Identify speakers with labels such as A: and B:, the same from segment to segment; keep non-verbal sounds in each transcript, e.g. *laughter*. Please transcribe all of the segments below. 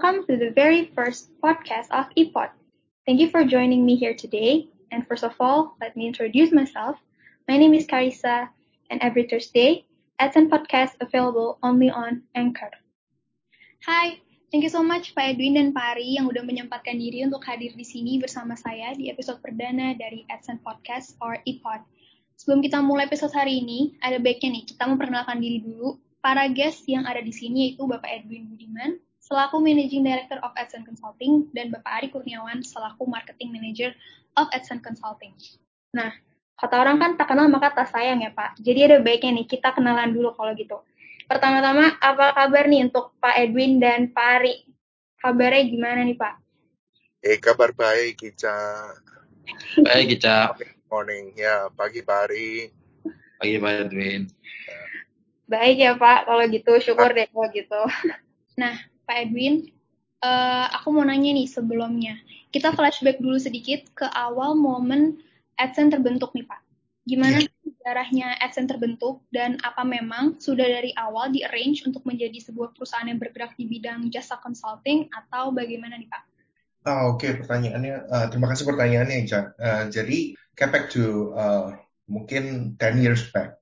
A: welcome to the very first podcast of ePod. Thank you for joining me here today. And first of all, let me introduce myself. My name is Carissa, and every Thursday, AdSense Podcast available only on Anchor. Hai, thank you so much Pak Edwin dan Pak Ari yang udah menyempatkan diri untuk hadir di sini bersama saya di episode perdana dari AdSense Podcast or ePod. Sebelum kita mulai episode hari ini, ada baiknya nih kita memperkenalkan diri dulu. Para guest yang ada di sini yaitu Bapak Edwin Budiman, selaku Managing Director of AdSense Consulting, dan Bapak Ari Kurniawan selaku Marketing Manager of AdSense Consulting. Nah, kata orang kan tak kenal maka tak sayang ya Pak. Jadi ada baiknya nih kita kenalan dulu kalau gitu. Pertama-tama, apa kabar nih untuk Pak Edwin dan Pak Ari? Kabarnya gimana nih Pak?
B: Eh, kabar baik, Ica.
C: Baik, Ica.
B: Morning, ya, pagi Pak Ari.
C: Pagi Pak Edwin.
A: Baik ya Pak, kalau gitu syukur deh kalau gitu. Nah, Pak Edwin, uh, aku mau nanya nih sebelumnya. Kita flashback dulu sedikit ke awal momen AdSense terbentuk nih Pak. Gimana yeah. sejarahnya AdSense terbentuk dan apa memang sudah dari awal di arrange untuk menjadi sebuah perusahaan yang bergerak di bidang jasa consulting atau bagaimana nih Pak?
D: Oh, Oke, okay. pertanyaannya. Uh, terima kasih pertanyaannya, Ica. Uh, jadi, get back to uh, mungkin 10 years back.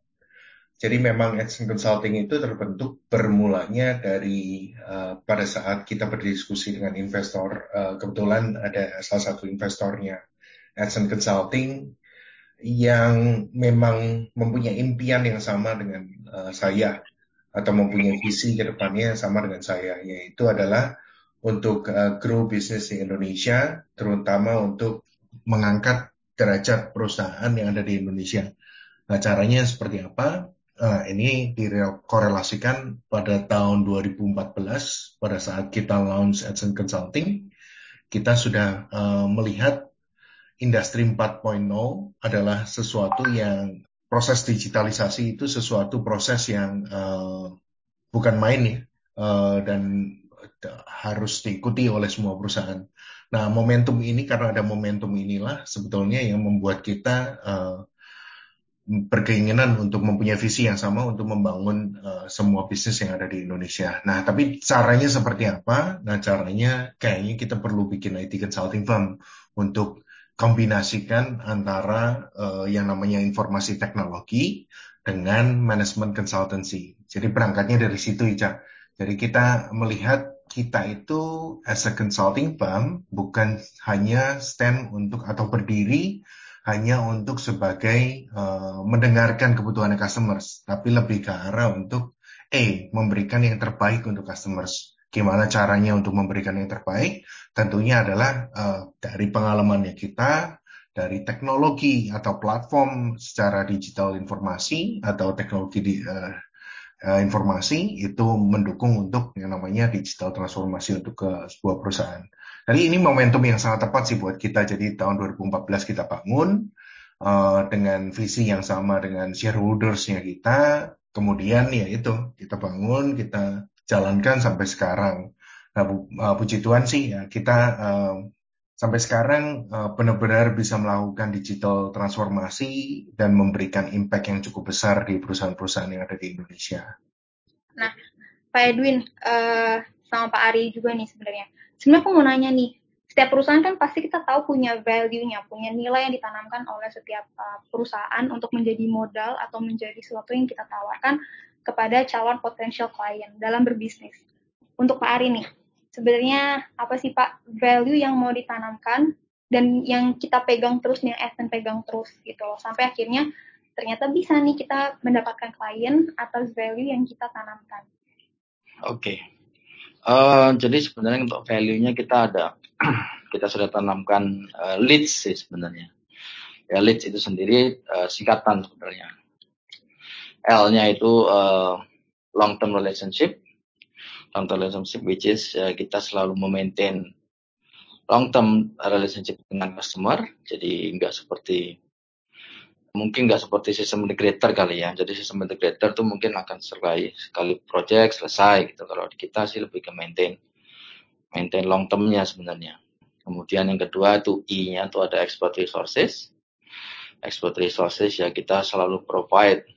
D: Jadi memang Edson Consulting itu terbentuk bermulanya dari uh, pada saat kita berdiskusi dengan investor, uh, kebetulan ada salah satu investornya Edson Consulting yang memang mempunyai impian yang sama dengan uh, saya atau mempunyai visi ke depannya yang sama dengan saya, yaitu adalah untuk uh, grow bisnis di Indonesia, terutama untuk mengangkat derajat perusahaan yang ada di Indonesia. Nah, caranya seperti apa? Uh, ini dikorelasikan pada tahun 2014 pada saat kita launch AdSense Consulting kita sudah uh, melihat industri 4.0 adalah sesuatu yang proses digitalisasi itu sesuatu proses yang uh, bukan main ya uh, dan harus diikuti oleh semua perusahaan. Nah, momentum ini karena ada momentum inilah sebetulnya yang membuat kita uh, berkeinginan untuk mempunyai visi yang sama untuk membangun uh, semua bisnis yang ada di Indonesia. Nah, tapi caranya seperti apa? Nah, caranya kayaknya kita perlu bikin IT consulting firm untuk kombinasikan antara uh, yang namanya informasi teknologi dengan management consultancy. Jadi berangkatnya dari situ, Ica. Jadi kita melihat kita itu as a consulting firm bukan hanya stand untuk atau berdiri hanya untuk sebagai uh, mendengarkan kebutuhan customers, tapi lebih ke arah untuk E, memberikan yang terbaik untuk customers. Gimana caranya untuk memberikan yang terbaik? Tentunya adalah uh, dari pengalamannya kita, dari teknologi atau platform secara digital informasi atau teknologi di, uh, uh, informasi itu mendukung untuk yang namanya digital transformasi untuk ke sebuah perusahaan. Jadi ini momentum yang sangat tepat sih buat kita. Jadi tahun 2014 kita bangun uh, dengan visi yang sama dengan shareholdersnya kita. Kemudian ya itu kita bangun, kita jalankan sampai sekarang. Nah, pu uh, puji Tuhan sih ya kita uh, sampai sekarang uh, benar-benar bisa melakukan digital transformasi dan memberikan impact yang cukup besar di perusahaan-perusahaan yang ada di Indonesia.
A: Nah, Pak Edwin uh, sama Pak Ari juga nih sebenarnya sebenarnya aku mau nanya nih, setiap perusahaan kan pasti kita tahu punya value-nya, punya nilai yang ditanamkan oleh setiap uh, perusahaan untuk menjadi modal atau menjadi sesuatu yang kita tawarkan kepada calon potensial klien dalam berbisnis. Untuk Pak Ari nih, sebenarnya apa sih Pak value yang mau ditanamkan dan yang kita pegang terus yang pegang terus gitu loh, sampai akhirnya ternyata bisa nih kita mendapatkan klien atas value yang kita tanamkan.
C: Oke, okay. Uh, jadi sebenarnya untuk value-nya kita ada, *clears throat* kita sudah tanamkan uh, leads sih sebenarnya. Ya leads itu sendiri uh, singkatan sebenarnya. L-nya itu uh, long term relationship, long term relationship which is uh, kita selalu memaintain long term relationship dengan customer. Jadi enggak seperti mungkin nggak seperti sistem integrator kali ya. Jadi sistem integrator tuh mungkin akan sekali sekali project selesai gitu. Kalau kita sih lebih ke maintain maintain long termnya sebenarnya. Kemudian yang kedua itu I-nya tuh ada expert resources. Expert resources ya kita selalu provide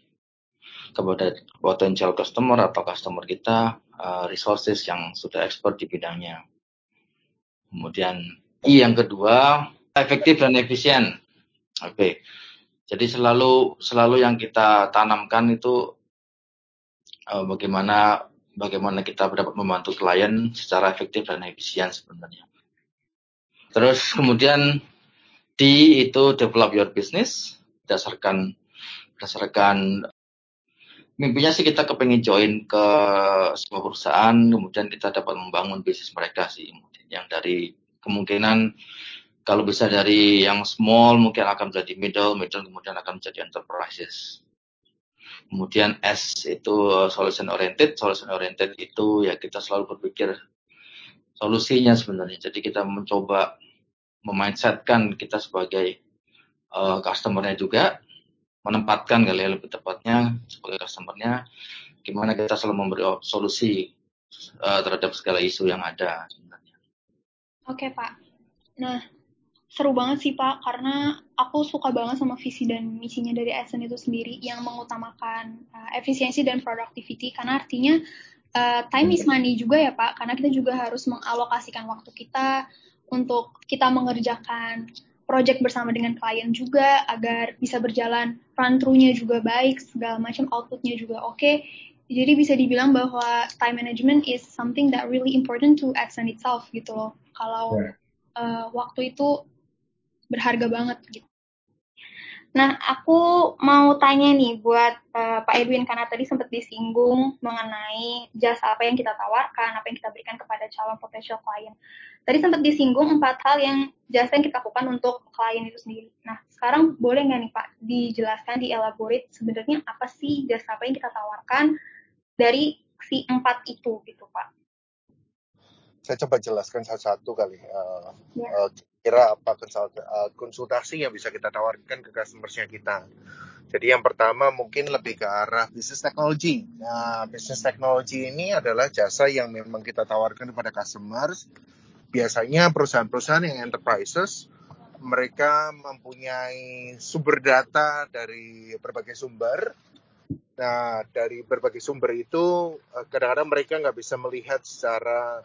C: kepada potensial customer atau customer kita uh, resources yang sudah expert di bidangnya. Kemudian I yang kedua efektif dan efisien. Oke. Okay. Jadi selalu selalu yang kita tanamkan itu uh, bagaimana bagaimana kita dapat membantu klien secara efektif dan efisien sebenarnya. Terus kemudian D itu develop your business berdasarkan berdasarkan mimpinya sih kita kepengen join ke sebuah perusahaan kemudian kita dapat membangun bisnis mereka sih. Yang dari kemungkinan kalau bisa dari yang small mungkin akan menjadi middle middle kemudian akan menjadi enterprises. Kemudian S itu solution oriented solution oriented itu ya kita selalu berpikir solusinya sebenarnya. Jadi kita mencoba memindsetkan kita sebagai uh, customernya juga menempatkan kali ya lebih tepatnya sebagai customernya gimana kita selalu memberi solusi uh, terhadap segala isu yang ada sebenarnya.
A: Oke Pak. Nah seru banget sih Pak karena aku suka banget sama visi dan misinya dari Essen itu sendiri yang mengutamakan uh, efisiensi dan productivity karena artinya uh, time is money juga ya Pak karena kita juga harus mengalokasikan waktu kita untuk kita mengerjakan project bersama dengan klien juga agar bisa berjalan run through-nya juga baik, segala macam output-nya juga oke. Okay. Jadi bisa dibilang bahwa time management is something that really important to Accent itself gitu loh. Kalau yeah. uh, waktu itu berharga banget gitu. Nah, aku mau tanya nih buat uh, Pak Edwin karena tadi sempat disinggung mengenai jasa apa yang kita tawarkan, apa yang kita berikan kepada calon potential klien. Tadi sempat disinggung empat hal yang jasa yang kita lakukan untuk klien itu sendiri. Nah, sekarang boleh nggak nih Pak dijelaskan, dielaborate sebenarnya apa sih jasa apa yang kita tawarkan dari si empat itu gitu Pak?
D: Saya coba jelaskan satu-satu kali. Uh, ya. uh, kira apa eh, konsultasi yang bisa kita tawarkan ke customersnya kita. Jadi yang pertama mungkin lebih ke arah bisnis teknologi. Nah, bisnis teknologi ini adalah jasa yang memang kita tawarkan kepada customers. Biasanya perusahaan-perusahaan yang enterprises, mereka mempunyai sumber data dari berbagai sumber. Nah, dari berbagai sumber itu eh, kadang-kadang mereka nggak bisa melihat secara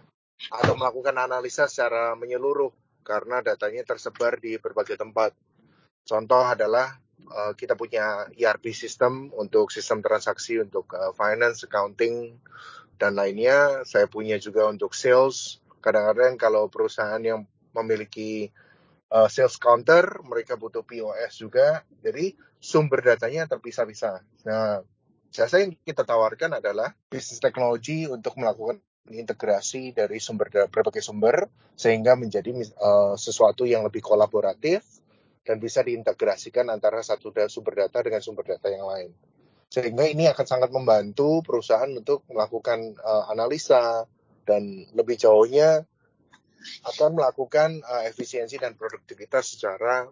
D: atau melakukan analisa secara menyeluruh karena datanya tersebar di berbagai tempat. Contoh adalah uh, kita punya ERP system untuk sistem transaksi untuk uh, finance, accounting, dan lainnya. Saya punya juga untuk sales. Kadang-kadang kalau perusahaan yang memiliki uh, sales counter, mereka butuh POS juga. Jadi sumber datanya terpisah-pisah. Nah, jasa yang kita tawarkan adalah bisnis teknologi untuk melakukan integrasi dari sumber berbagai sumber sehingga menjadi uh, sesuatu yang lebih kolaboratif dan bisa diintegrasikan antara satu sumber data dengan sumber data yang lain. Sehingga ini akan sangat membantu perusahaan untuk melakukan uh, analisa dan lebih jauhnya akan melakukan uh, efisiensi dan produktivitas secara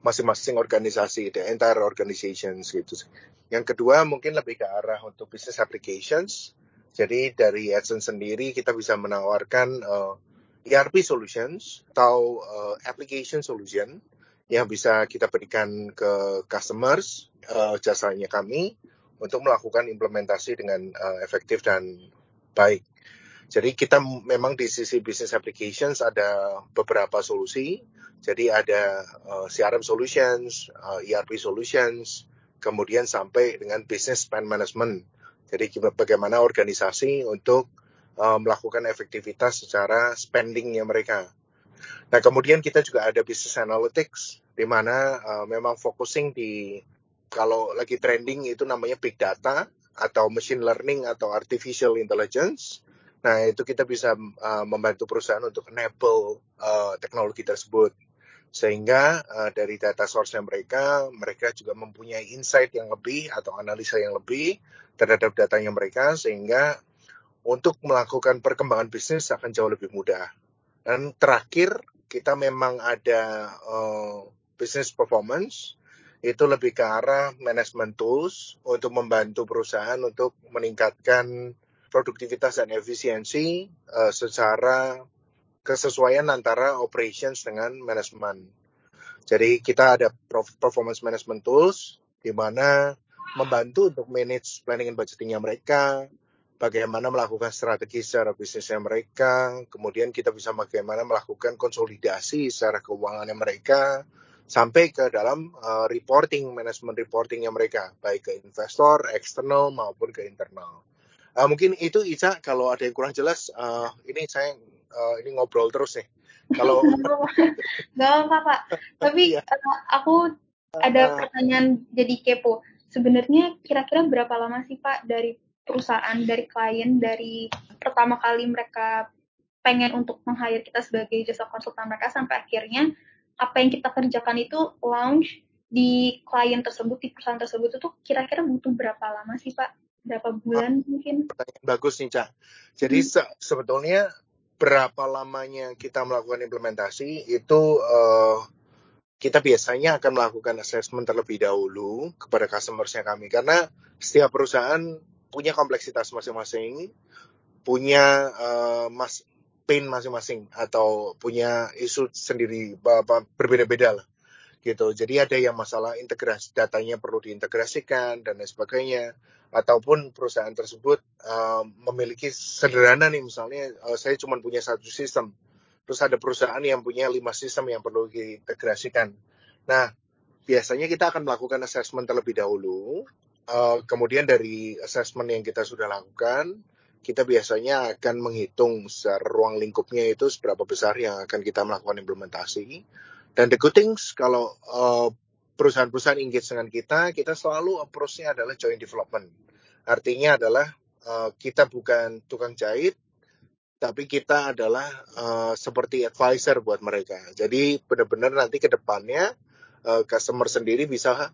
D: masing-masing uh, organisasi, the entire organizations gitu. Yang kedua mungkin lebih ke arah untuk business applications jadi dari AdSense sendiri kita bisa menawarkan uh, eh, ERP solutions atau uh, application solution yang bisa kita berikan ke customers uh, jasanya kami untuk melakukan implementasi dengan uh, efektif dan baik. Jadi kita memang di sisi business applications ada beberapa solusi. Jadi ada uh, CRM solutions, uh, ERP solutions, kemudian sampai dengan business spend management jadi bagaimana organisasi untuk uh, melakukan efektivitas secara spendingnya mereka. Nah kemudian kita juga ada business analytics di mana uh, memang focusing di kalau lagi trending itu namanya big data atau machine learning atau artificial intelligence. Nah itu kita bisa uh, membantu perusahaan untuk enable uh, teknologi tersebut. Sehingga uh, dari data source mereka mereka juga mempunyai insight yang lebih atau analisa yang lebih terhadap datanya mereka sehingga untuk melakukan perkembangan bisnis akan jauh lebih mudah. Dan terakhir kita memang ada uh, business performance itu lebih ke arah management tools untuk membantu perusahaan untuk meningkatkan produktivitas dan efisiensi uh, secara kesesuaian antara operations dengan manajemen. Jadi kita ada performance management tools di mana membantu untuk manage planning and budgetingnya mereka, bagaimana melakukan strategi secara bisnisnya mereka, kemudian kita bisa bagaimana melakukan konsolidasi secara keuangannya mereka, sampai ke dalam uh, reporting, manajemen reportingnya mereka, baik ke investor, eksternal maupun ke internal. Uh, mungkin itu Ica, kalau ada yang kurang jelas, uh, ini saya uh, ini ngobrol terus nih. Kalau *laughs*
A: nggak apa Pak, tapi uh, aku ada pertanyaan jadi kepo. Sebenarnya kira-kira berapa lama sih Pak dari perusahaan, dari klien, dari pertama kali mereka pengen untuk meng-hire kita sebagai jasa konsultan mereka sampai akhirnya apa yang kita kerjakan itu launch di klien tersebut, di perusahaan tersebut itu kira-kira butuh berapa lama sih Pak? Berapa bulan mungkin?
D: Pertanyaan bagus nih Cak. Jadi hmm. se sebetulnya berapa lamanya kita melakukan implementasi itu uh, kita biasanya akan melakukan assessment terlebih dahulu kepada customersnya kami karena setiap perusahaan punya kompleksitas masing-masing, punya uh, mas pain masing-masing atau punya isu sendiri berbeda-beda lah gitu. Jadi ada yang masalah integrasi datanya perlu diintegrasikan dan lain sebagainya ataupun perusahaan tersebut uh, memiliki sederhana nih misalnya uh, saya cuma punya satu sistem terus ada perusahaan yang punya lima sistem yang perlu diintegrasikan. Nah biasanya kita akan melakukan assessment terlebih dahulu Uh, kemudian dari assessment yang kita sudah lakukan, kita biasanya akan menghitung secara ruang lingkupnya itu seberapa besar yang akan kita melakukan implementasi. Dan the good things kalau uh, perusahaan-perusahaan engage dengan kita, kita selalu approach-nya adalah joint development. Artinya adalah uh, kita bukan tukang jahit, tapi kita adalah uh, seperti advisor buat mereka. Jadi benar-benar nanti ke depannya customer sendiri bisa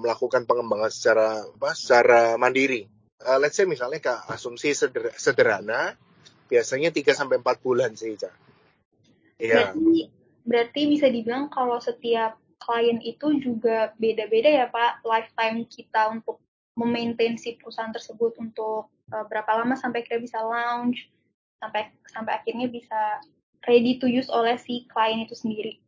D: melakukan pengembangan secara apa secara mandiri. Uh, let's say misalnya ke asumsi seder sederhana biasanya 3 sampai 4 bulan sih, Cak.
A: Iya. Berarti berarti bisa dibilang kalau setiap klien itu juga beda-beda ya, Pak, lifetime kita untuk memaintain si perusahaan tersebut untuk uh, berapa lama sampai kita bisa launch sampai sampai akhirnya bisa ready to use oleh si klien itu sendiri.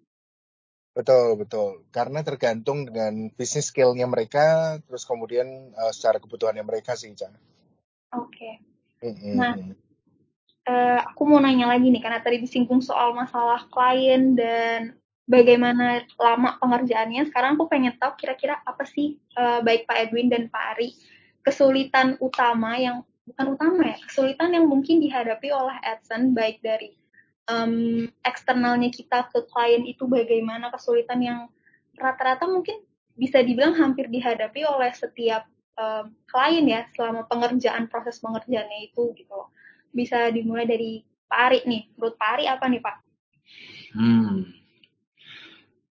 D: Betul, betul. Karena tergantung dengan bisnis skillnya mereka, terus kemudian uh, secara kebutuhannya mereka sih, Cak.
A: Oke. Okay. Mm-hmm. Nah, uh, aku mau nanya lagi nih, karena tadi disinggung soal masalah klien dan bagaimana lama pengerjaannya. Sekarang aku pengen tahu kira-kira apa sih uh, baik Pak Edwin dan Pak Ari kesulitan utama yang bukan utama ya, kesulitan yang mungkin dihadapi oleh Edson baik dari um, eksternalnya kita ke klien itu bagaimana kesulitan yang rata-rata mungkin bisa dibilang hampir dihadapi oleh setiap um, klien ya selama pengerjaan proses pengerjaannya itu gitu loh. Bisa dimulai dari Pak Ari nih. Menurut Pak Ari apa nih Pak?
C: Hmm.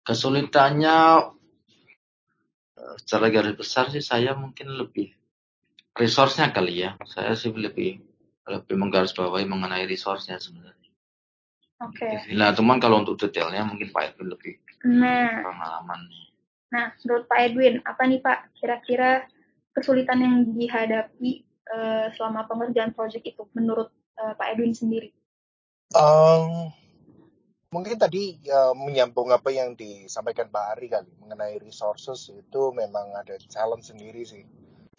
C: Kesulitannya secara garis besar sih saya mungkin lebih resource-nya kali ya. Saya sih lebih lebih menggarisbawahi mengenai resource-nya sebenarnya.
A: Oke. Okay.
C: Nah, cuman kalau untuk detailnya mungkin Pak Edwin lebih
A: nah.
C: pengalaman.
A: Nah, menurut Pak Edwin, apa nih Pak kira-kira kesulitan yang dihadapi uh, selama pengerjaan proyek itu menurut uh, Pak Edwin sendiri?
D: Um, mungkin tadi uh, menyambung apa yang disampaikan Pak Ari kali mengenai resources itu memang ada challenge sendiri sih.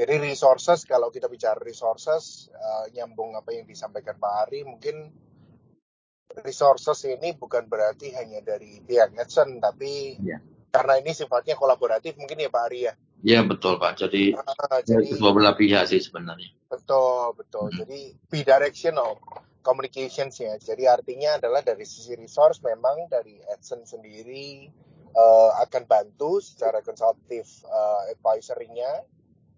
D: Jadi resources kalau kita bicara resources uh, nyambung apa yang disampaikan Pak Ari mungkin resources ini bukan berarti hanya dari pihak Edson, tapi ya. karena ini sifatnya kolaboratif mungkin ya Pak Ari ya.
C: Iya betul Pak. Jadi, uh, jadi kedua belah pihak sih sebenarnya.
D: Betul betul. Hmm. Jadi bidirectional communications ya. Jadi artinya adalah dari sisi resource memang dari Edson sendiri uh, akan bantu secara konsultatif uh, advisory-nya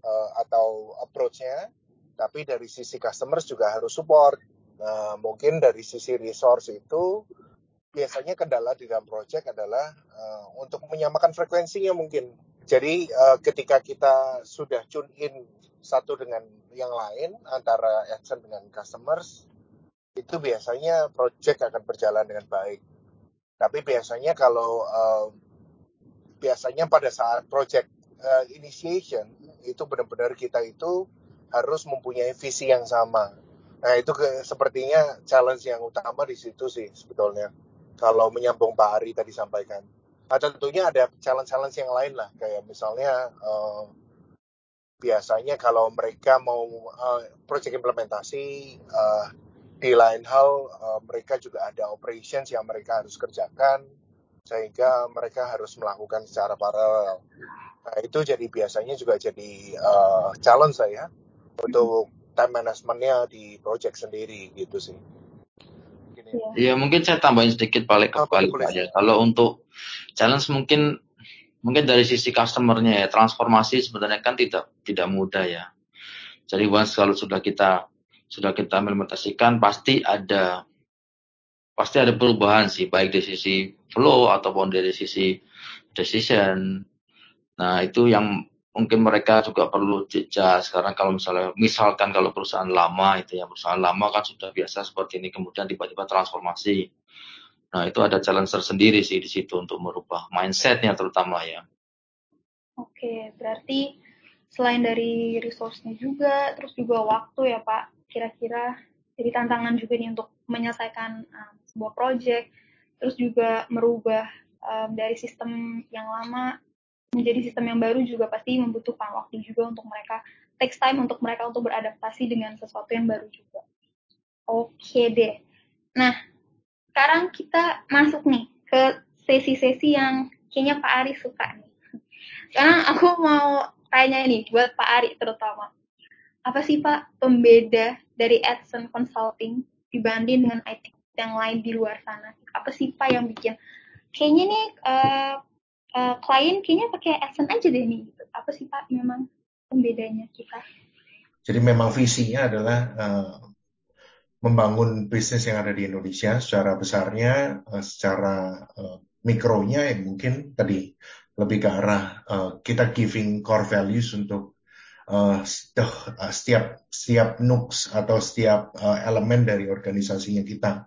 D: uh, atau approach-nya. Tapi dari sisi customers juga harus support Nah, mungkin dari sisi resource itu biasanya kendala di dalam project adalah uh, untuk menyamakan frekuensinya mungkin. Jadi uh, ketika kita sudah tune in satu dengan yang lain antara action dengan customers itu biasanya project akan berjalan dengan baik. Tapi biasanya kalau uh, biasanya pada saat project uh, initiation itu benar-benar kita itu harus mempunyai visi yang sama Nah itu ke, sepertinya challenge yang utama di situ sih sebetulnya. Kalau menyambung Pak Ari tadi sampaikan. Nah tentunya ada challenge-challenge yang lain lah. Kayak misalnya uh,
B: biasanya kalau mereka mau uh, project implementasi uh, di lain hal uh, mereka juga ada operations yang mereka harus kerjakan sehingga mereka harus melakukan secara paralel. Nah itu jadi biasanya juga jadi uh, challenge saya untuk time managementnya di project sendiri gitu sih.
C: Iya mungkin saya tambahin sedikit balik ke balik aja. Kalau untuk challenge mungkin mungkin dari sisi customernya ya transformasi sebenarnya kan tidak tidak mudah ya. Jadi once kalau sudah kita sudah kita implementasikan pasti ada pasti ada perubahan sih baik dari sisi flow ataupun dari sisi decision. Nah itu yang mungkin mereka juga perlu jejak. Sekarang kalau misalnya misalkan kalau perusahaan lama itu ya perusahaan lama kan sudah biasa seperti ini kemudian tiba-tiba transformasi. Nah itu ada challenge tersendiri sih di situ untuk merubah mindsetnya terutama ya.
A: Oke berarti selain dari resource-nya juga terus juga waktu ya Pak kira-kira jadi tantangan juga nih untuk menyelesaikan um, sebuah project terus juga merubah um, dari sistem yang lama menjadi sistem yang baru juga pasti membutuhkan waktu juga untuk mereka takes time untuk mereka untuk beradaptasi dengan sesuatu yang baru juga. Oke deh. Nah, sekarang kita masuk nih ke sesi-sesi yang kayaknya Pak Ari suka nih. Sekarang aku mau tanya nih buat Pak Ari terutama. Apa sih Pak pembeda dari Edson Consulting dibanding dengan IT yang lain di luar sana? Apa sih Pak yang bikin kayaknya nih uh, uh, klien kayaknya pakai Adsense aja deh nih. Gitu. Apa sih Pak memang pembedanya kita?
D: Jadi memang visinya adalah uh, membangun bisnis yang ada di Indonesia secara besarnya, uh, secara uh, mikronya yang mungkin tadi lebih ke arah uh, kita giving core values untuk uh, setiap setiap nooks atau setiap uh, elemen dari organisasinya kita.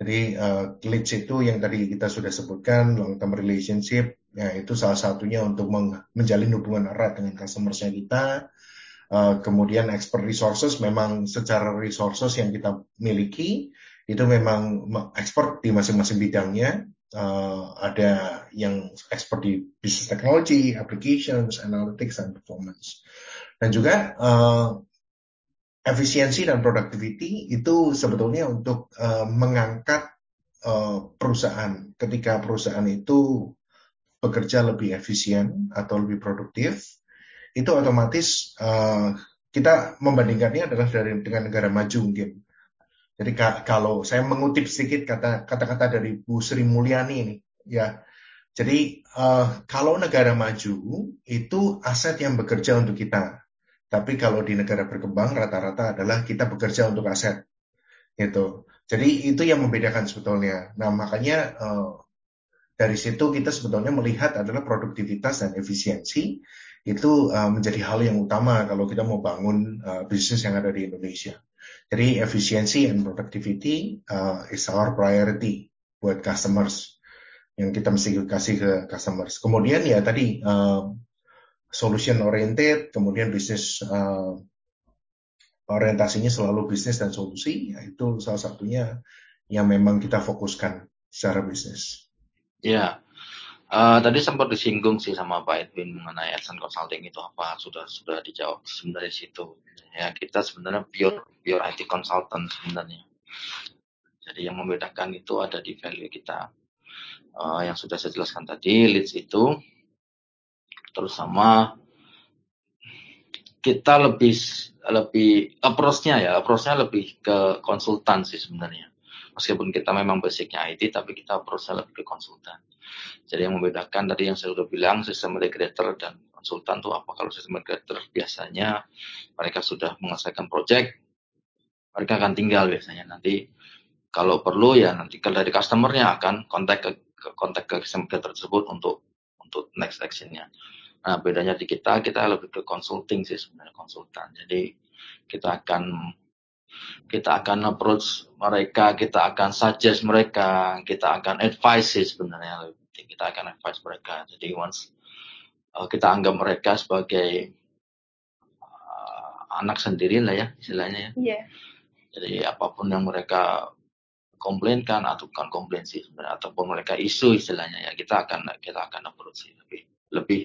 D: Jadi uh, leads itu yang tadi kita sudah sebutkan long term relationship, ya itu salah satunya untuk menjalin hubungan erat dengan customer-nya kita. Uh, kemudian expert resources memang secara resources yang kita miliki itu memang expert di masing-masing bidangnya. Uh, ada yang expert di business technology, applications, analytics, and performance. Dan juga uh, efisiensi dan productivity itu sebetulnya untuk mengangkat perusahaan. Ketika perusahaan itu bekerja lebih efisien atau lebih produktif, itu otomatis uh, kita membandingkannya adalah dari dengan negara maju mungkin. Jadi kalau saya mengutip sedikit kata kata-kata dari Bu Sri Mulyani ini, ya. Jadi uh, kalau negara maju itu aset yang bekerja untuk kita, tapi kalau di negara berkembang rata-rata adalah kita bekerja untuk aset. Gitu. Jadi itu yang membedakan sebetulnya. Nah, makanya uh, dari situ kita sebetulnya melihat adalah produktivitas dan efisiensi itu uh, menjadi hal yang utama kalau kita mau bangun uh, bisnis yang ada di Indonesia. Jadi efisiensi and productivity uh, is our priority buat customers yang kita mesti kasih ke customers. Kemudian ya tadi solution oriented, kemudian bisnis orientasinya selalu bisnis dan solusi, itu salah satunya yang memang kita fokuskan secara bisnis.
C: Ya, uh, tadi sempat disinggung sih sama Pak Edwin mengenai Edson Consulting itu apa sudah sudah dijawab sebenarnya situ. Ya kita sebenarnya pure pure IT consultant sebenarnya. Jadi yang membedakan itu ada di value kita. Uh, yang sudah saya jelaskan tadi, leads itu terus sama kita lebih lebih approach-nya ya approach-nya lebih ke konsultan sih sebenarnya meskipun kita memang basicnya IT tapi kita approach-nya lebih ke konsultan. Jadi yang membedakan tadi yang saya sudah bilang sistem integrator dan konsultan tuh apa? Kalau sistem integrator biasanya mereka sudah mengelesaikan project mereka akan tinggal biasanya. Nanti kalau perlu ya nanti kalau dari customernya akan kontak ke, kontak ke sistem integrator tersebut untuk untuk next actionnya. Nah, bedanya di kita, kita lebih ke consulting sih sebenarnya konsultan. Jadi kita akan kita akan approach mereka, kita akan suggest mereka, kita akan advise sih sebenarnya kita akan advise mereka. Jadi once uh, kita anggap mereka sebagai uh, anak sendiri lah ya istilahnya.
A: Yeah.
C: Jadi apa pun yang mereka komplainkan atau bukan komplain sih sebenarnya ataupun mereka isu istilahnya ya kita akan kita akan approach sih lebih lebih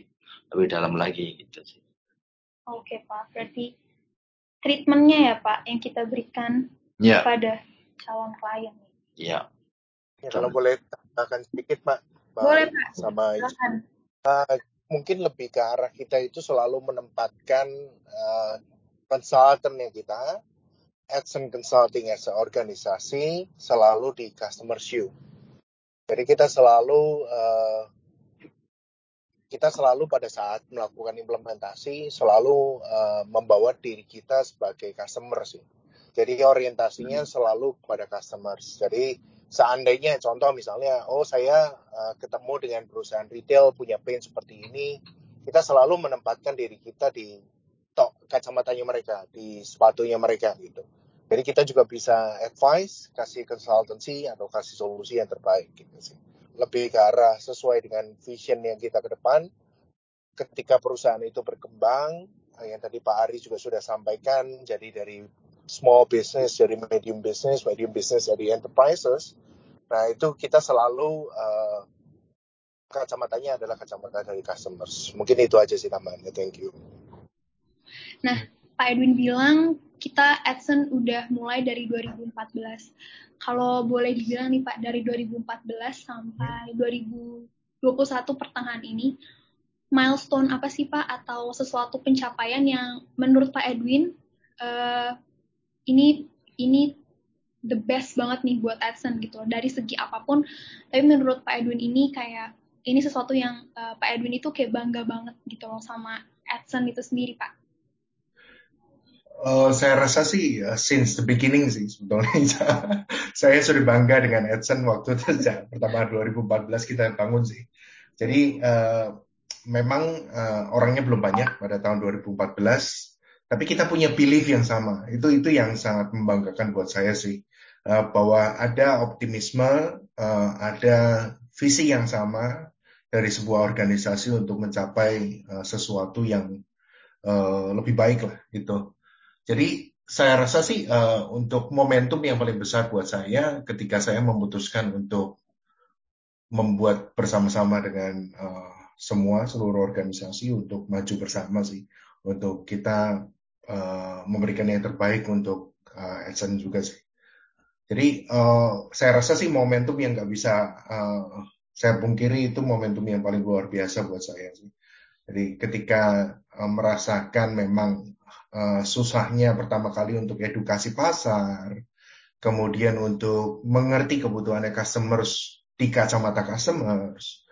C: lebih dalam lagi gitu sih.
A: Oke Pak, berarti treatmentnya ya Pak yang kita berikan
C: Ya,
A: kepada calon klien.
C: ya.
B: Ya, kalau boleh tambahkan sedikit Pak,
A: Boleh Pak,
B: sama uh, mungkin lebih ke arah kita itu selalu menempatkan uh, konsultan yang kita, Edson Consulting as a organisasi selalu di customer shoe. Jadi kita selalu uh, kita selalu pada saat melakukan implementasi selalu uh, membawa diri kita sebagai customer sih. Jadi orientasinya selalu kepada customers. Jadi seandainya contoh misalnya, oh saya uh, ketemu dengan perusahaan retail punya pain seperti ini, kita selalu menempatkan diri kita di tok kacamatanya mereka, di sepatunya mereka gitu. Jadi kita juga bisa advice, kasih consultancy atau kasih solusi yang terbaik gitu sih. Lebih ke arah sesuai dengan vision yang kita ke depan. Ketika perusahaan itu berkembang, yang tadi Pak Ari juga sudah sampaikan, jadi dari small business, dari medium business, medium business dari enterprises. Nah itu kita selalu uh, kacamatanya adalah kacamata dari customers. Mungkin itu aja sih tambahannya. Thank you.
A: Nah, Pak Edwin bilang kita Adsen udah mulai dari 2014. Kalau boleh dibilang nih Pak, dari 2014 sampai 2021 pertengahan ini, milestone apa sih Pak atau sesuatu pencapaian yang menurut Pak Edwin uh, ini ini the best banget nih buat Adsen gitu dari segi apa pun. Tapi menurut Pak Edwin ini kayak ini sesuatu yang uh, Pak Edwin itu kayak bangga banget gitu loh sama Adsen itu sendiri Pak.
D: Uh, saya rasa sih uh, since the beginning sih sebetulnya *laughs* saya sudah bangga dengan Edson waktu itu sejak pertama 2014 kita bangun sih. Jadi uh, memang uh, orangnya belum banyak pada tahun 2014, tapi kita punya belief yang sama. Itu itu yang sangat membanggakan buat saya sih uh, bahwa ada optimisme, uh, ada visi yang sama dari sebuah organisasi untuk mencapai uh, sesuatu yang uh, lebih baik lah gitu. Jadi saya rasa sih uh, untuk momentum yang paling besar buat saya ketika saya memutuskan untuk membuat bersama-sama dengan uh, semua seluruh organisasi untuk maju bersama sih untuk kita uh, memberikan yang terbaik untuk uh, Edson juga sih. Jadi uh, saya rasa sih momentum yang nggak bisa uh, saya pungkiri itu momentum yang paling luar biasa buat saya sih. Jadi ketika uh, merasakan memang susahnya pertama kali untuk edukasi pasar, kemudian untuk mengerti kebutuhannya customers di kacamata customers,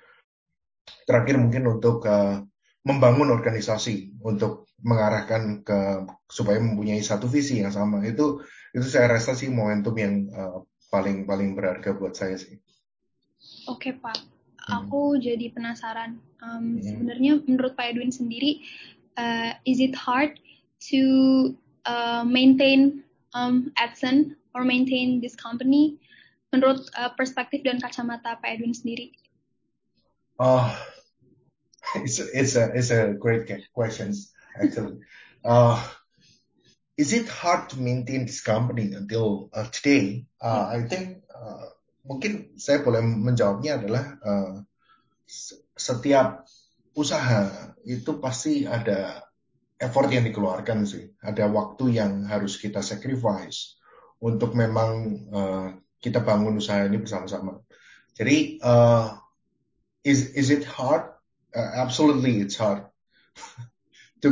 D: terakhir mungkin untuk uh, membangun organisasi untuk mengarahkan ke supaya mempunyai satu visi yang sama itu itu saya rasa sih momentum yang uh, paling paling berharga buat saya sih.
A: Oke Pak, hmm. aku jadi penasaran. Um, hmm. Sebenarnya menurut Pak Edwin sendiri, uh, is it hard to uh, maintain um, Adsen or maintain this company menurut uh, perspektif dan kacamata Pak Edwin sendiri?
D: Oh, it's a, it's a it's a great question actually. *laughs* Uh, is it hard to maintain this company until uh, today? Uh, I think uh, mungkin saya boleh menjawabnya adalah uh, setiap usaha itu pasti ada effort yang dikeluarkan sih. Ada waktu yang harus kita sacrifice untuk memang uh, kita bangun usaha ini bersama-sama. Jadi uh, is is it hard? Uh, absolutely, it's hard. *laughs* to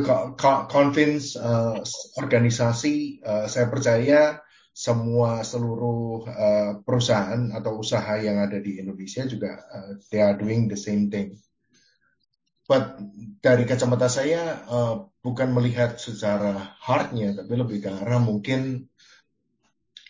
D: convince uh, organisasi, uh, saya percaya semua seluruh uh, perusahaan atau usaha yang ada di Indonesia juga uh, they are doing the same thing. But dari kacamata saya uh, bukan melihat secara hardnya, tapi lebih ke arah mungkin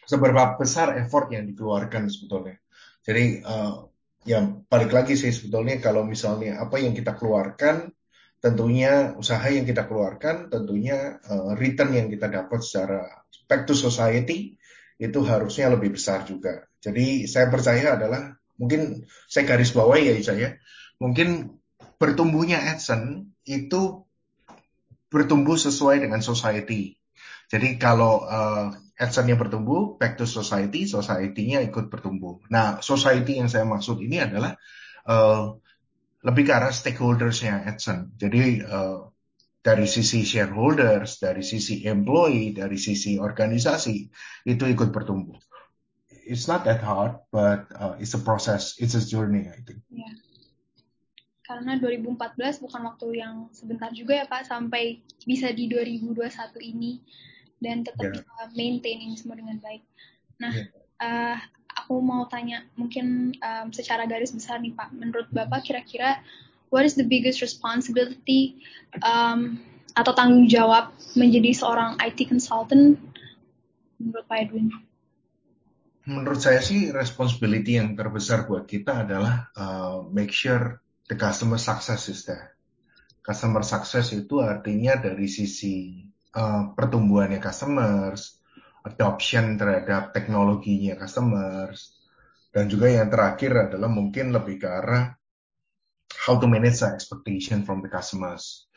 D: seberapa besar effort yang dikeluarkan sebetulnya. Jadi uh, ya balik lagi sih sebetulnya kalau misalnya apa yang kita keluarkan, tentunya usaha yang kita keluarkan, tentunya uh, return yang kita dapat secara back to society itu harusnya lebih besar juga. Jadi saya percaya adalah mungkin saya garis bawahi ya Ica ya, mungkin bertumbuhnya Edson itu bertumbuh sesuai dengan society. Jadi kalau uh, Edson yang bertumbuh, back to society, society-nya ikut bertumbuh. Nah, society yang saya maksud ini adalah uh, lebih ke arah stakeholders-nya Edson. Jadi uh, dari sisi shareholders, dari sisi employee, dari sisi organisasi itu ikut bertumbuh. It's not that hard, but uh, it's a process, it's a journey, I think.
A: Yeah. Karena 2014 bukan waktu yang sebentar juga ya Pak, sampai bisa di 2021 ini dan tetap yeah. bisa maintain ini semua dengan baik. Nah, yeah. uh, aku mau tanya mungkin um, secara garis besar nih Pak, menurut Bapak kira-kira what is the biggest responsibility um, atau tanggung jawab menjadi seorang IT consultant menurut Pak Edwin?
D: Menurut saya sih responsibility yang terbesar buat kita adalah uh, make sure the customer success is there. Customer success itu artinya dari sisi uh, pertumbuhannya customers, adoption terhadap teknologinya customers, dan juga yang terakhir adalah mungkin lebih ke arah how to manage the expectation from the customers.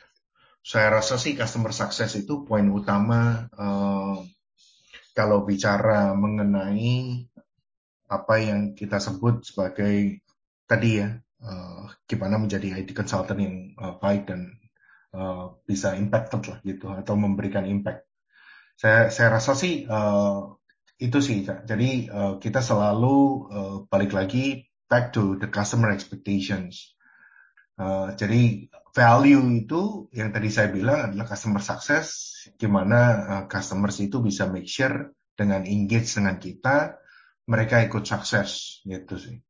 D: Saya rasa sih customer success itu poin utama uh, kalau bicara mengenai apa yang kita sebut sebagai tadi ya uh, gimana menjadi IT consultant yang uh, baik dan uh, bisa impacted lah gitu atau memberikan impact. Saya saya rasa sih uh, itu sih jadi uh, kita selalu uh, balik lagi back to the customer expectations Uh, jadi value itu yang tadi saya bilang adalah customer success, gimana uh, customers itu bisa make sure dengan engage dengan kita, mereka ikut sukses gitu sih.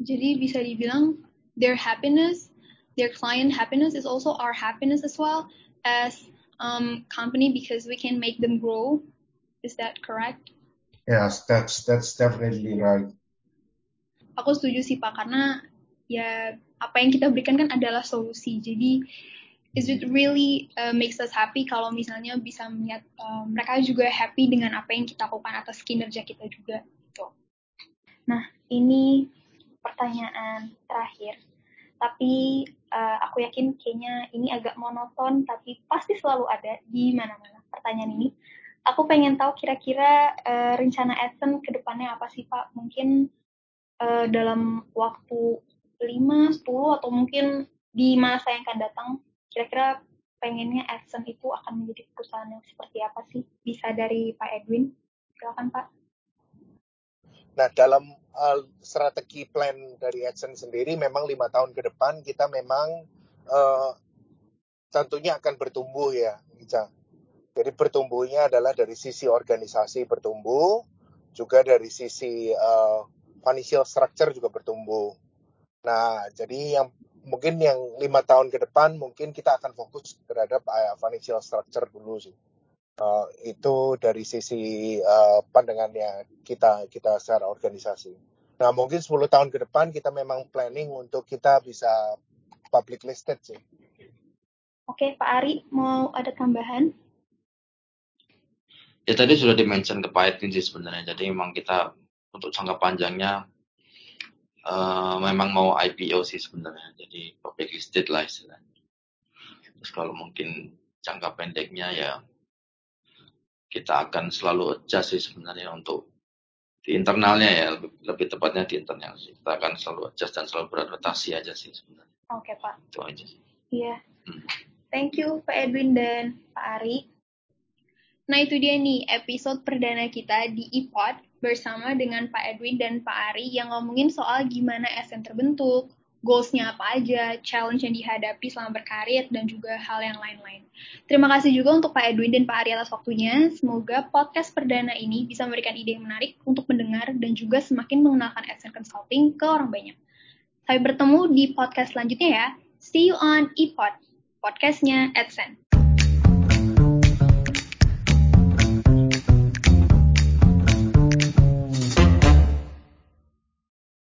A: Jadi bisa dibilang their happiness, their client happiness is also our happiness as well as um, company because we can make them grow. Is that correct?
D: Yes, that's that's definitely right.
A: Aku setuju sih Pak karena ya apa yang kita berikan kan adalah solusi. Jadi is it really uh, makes us happy kalau misalnya bisa melihat uh, mereka juga happy dengan apa yang kita lakukan atas kinerja kita juga gitu. Nah, ini pertanyaan terakhir. Tapi uh, aku yakin kayaknya ini agak monoton tapi pasti selalu ada di mana-mana pertanyaan ini. Aku pengen tahu kira-kira uh, rencana Edson ke depannya apa sih Pak? Mungkin uh, dalam waktu 5, 10 atau mungkin di masa yang akan datang kira-kira pengennya Edson itu akan menjadi perusahaan yang seperti apa sih? Bisa dari Pak Edwin? Silakan Pak.
B: Nah, dalam uh, strategi plan dari Edson sendiri memang lima tahun ke depan kita memang uh, tentunya akan bertumbuh ya, Ica. Jadi bertumbuhnya adalah dari sisi organisasi bertumbuh, juga dari sisi uh, financial structure juga bertumbuh. Nah, jadi yang mungkin yang lima tahun ke depan mungkin kita akan fokus terhadap financial structure dulu sih. Uh, itu dari sisi uh, pandangannya kita kita secara organisasi. Nah, mungkin 10 tahun ke depan kita memang planning untuk kita bisa public listed sih.
A: Oke, Pak Ari, mau ada tambahan?
C: Ya tadi sudah dimention ke Pak Edwin sih sebenarnya. Jadi memang kita untuk jangka panjangnya uh, memang mau IPO sih sebenarnya, jadi public listed lah istilahnya. Terus kalau mungkin jangka pendeknya ya kita akan selalu adjust sih sebenarnya untuk di internalnya ya lebih, lebih tepatnya di internal sih kita akan selalu adjust dan selalu beradaptasi aja sih sebenarnya.
A: Oke pak.
C: Itu aja sih.
A: Iya. Hmm. Thank you Pak Edwin dan Pak Ari. Nah itu dia nih episode perdana kita di iPod bersama dengan Pak Edwin dan Pak Ari yang ngomongin soal gimana SN terbentuk, goals-nya apa aja, challenge yang dihadapi selama berkarir, dan juga hal yang lain-lain. Terima kasih juga untuk Pak Edwin dan Pak Ari atas waktunya. Semoga podcast perdana ini bisa memberikan ide yang menarik untuk mendengar dan juga semakin mengenalkan SN Consulting ke orang banyak. Sampai bertemu di podcast selanjutnya ya. See you on ePod, podcastnya AdSense.